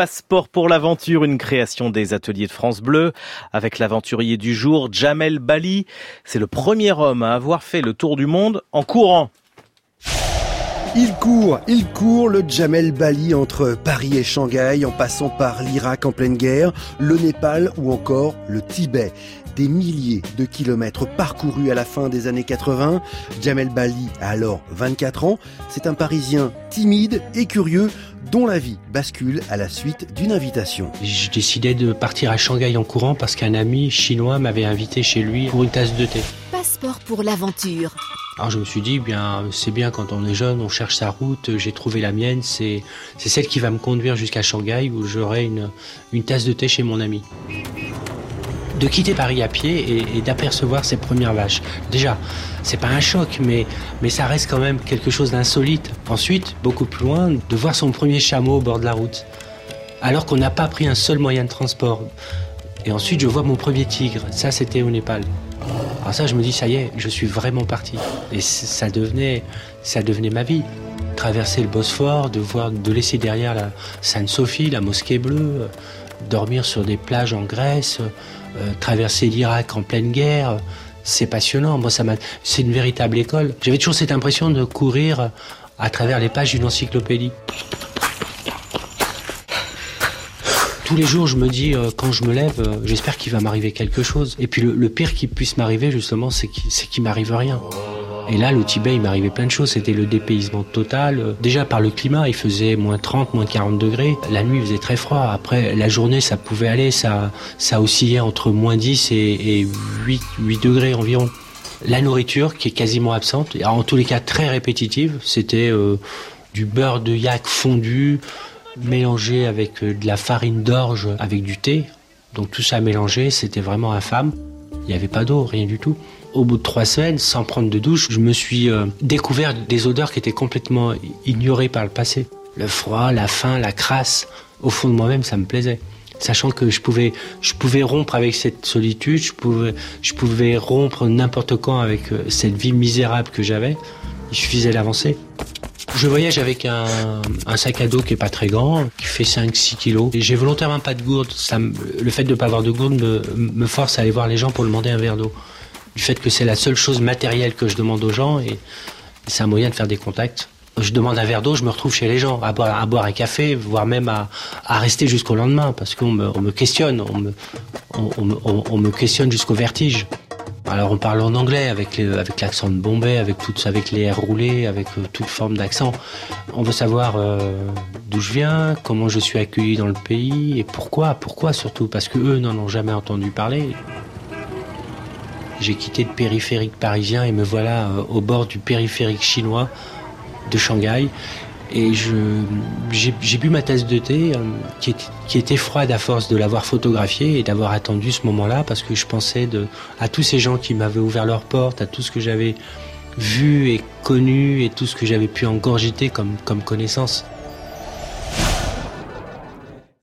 Passeport pour l'aventure, une création des ateliers de France Bleu avec l'aventurier du jour, Jamel Bali. C'est le premier homme à avoir fait le tour du monde en courant. Il court, il court le Jamel Bali entre Paris et Shanghai en passant par l'Irak en pleine guerre, le Népal ou encore le Tibet. Des milliers de kilomètres parcourus à la fin des années 80. Jamel Bali a alors 24 ans. C'est un Parisien timide et curieux dont la vie bascule à la suite d'une invitation. Je décidais de partir à Shanghai en courant parce qu'un ami chinois m'avait invité chez lui pour une tasse de thé. Passeport pour l'aventure. Alors je me suis dit, bien, c'est bien quand on est jeune, on cherche sa route, j'ai trouvé la mienne, c'est, c'est celle qui va me conduire jusqu'à Shanghai où j'aurai une, une tasse de thé chez mon ami de quitter Paris à pied et, d'apercevoir ces premières vaches. Déjà, c'est pas un choc, mais, ça reste quand même quelque chose d'insolite. Ensuite, beaucoup plus loin, de voir son premier chameau au bord de la route, alors qu'on n'a pas pris un seul moyen de transport. Et ensuite, je vois mon premier tigre. Ça, c'était au Népal. Alors ça, je me dis, ça y est, je suis vraiment parti. Et ça devenait, ça devenait ma vie. Traverser le Bosphore, de de laisser derrière la Sainte-Sophie, la mosquée bleue, dormir sur des plages en Grèce, euh, traverser l'Irak en pleine guerre, c'est passionnant. Moi, ça c'est une véritable école. J'avais toujours cette impression de courir à travers les pages d'une encyclopédie. Tous les jours, je me dis, euh, quand je me lève, euh, j'espère qu'il va m'arriver quelque chose. Et puis le, pire qui puisse m'arriver, justement, c'est qu'il m'arrive rien. Et là, au Tibet, il m'arrivait plein de choses. C'était le dépaysement total. Déjà par le climat, il faisait moins 30, moins 40 degrés. La nuit, faisait très froid. Après, la journée, ça pouvait aller. Ça, ça oscillait entre moins 10 et, 8, 8 degrés environ. La nourriture, qui est quasiment absente, en tous les cas très répétitive, c'était euh, du beurre de yak fondu, mélangé avec euh, de la farine d'orge, avec du thé. Donc tout ça mélangé, c'était vraiment infâme. Il n'y avait pas d'eau, rien du tout. Au bout de trois semaines, sans prendre de douche, je me suis euh, découvert des odeurs qui étaient complètement ignorées par le passé. Le froid, la faim, la crasse. Au fond de moi-même, ça me plaisait. Sachant que je pouvais, je pouvais rompre avec cette solitude, je pouvais, je pouvais rompre n'importe quand avec euh, cette vie misérable que j'avais. Il suffisait d'avancer. Je voyage avec un, sac à dos qui est pas très grand, qui fait 5-6 kilos. J'ai volontairement pas de gourde. Ça, le fait de pas avoir de gourde me, me force à aller voir les gens pour demander un verre d'eau du fait que c'est la seule chose matérielle que je demande aux gens et c'est un moyen de faire des contacts. Je demande un verre d'eau, je me retrouve chez les gens, à boire, à boire un café, voire même à, rester jusqu'au lendemain, parce qu'on me, questionne, on me, on, me questionne jusqu'au vertige. Alors on parle en anglais avec l'accent de Bombay, avec les airs roulés, avec euh, toute forme d'accent. On veut savoir euh, d'où je viens, comment je suis accueilli dans le pays et pourquoi, pourquoi surtout parce que eux n'en ont jamais entendu parler. J'ai quitté le périphérique parisien et me voilà euh, au bord du périphérique chinois de Shanghai. Et j'ai bu ma tasse de thé euh, qui, était froide à force de l'avoir photographiée et d'avoir attendu ce moment-là parce que je pensais à tous ces gens qui m'avaient ouvert leurs portes, à tout ce que j'avais vu et connu et tout ce que j'avais pu engorgiter comme, comme connaissance.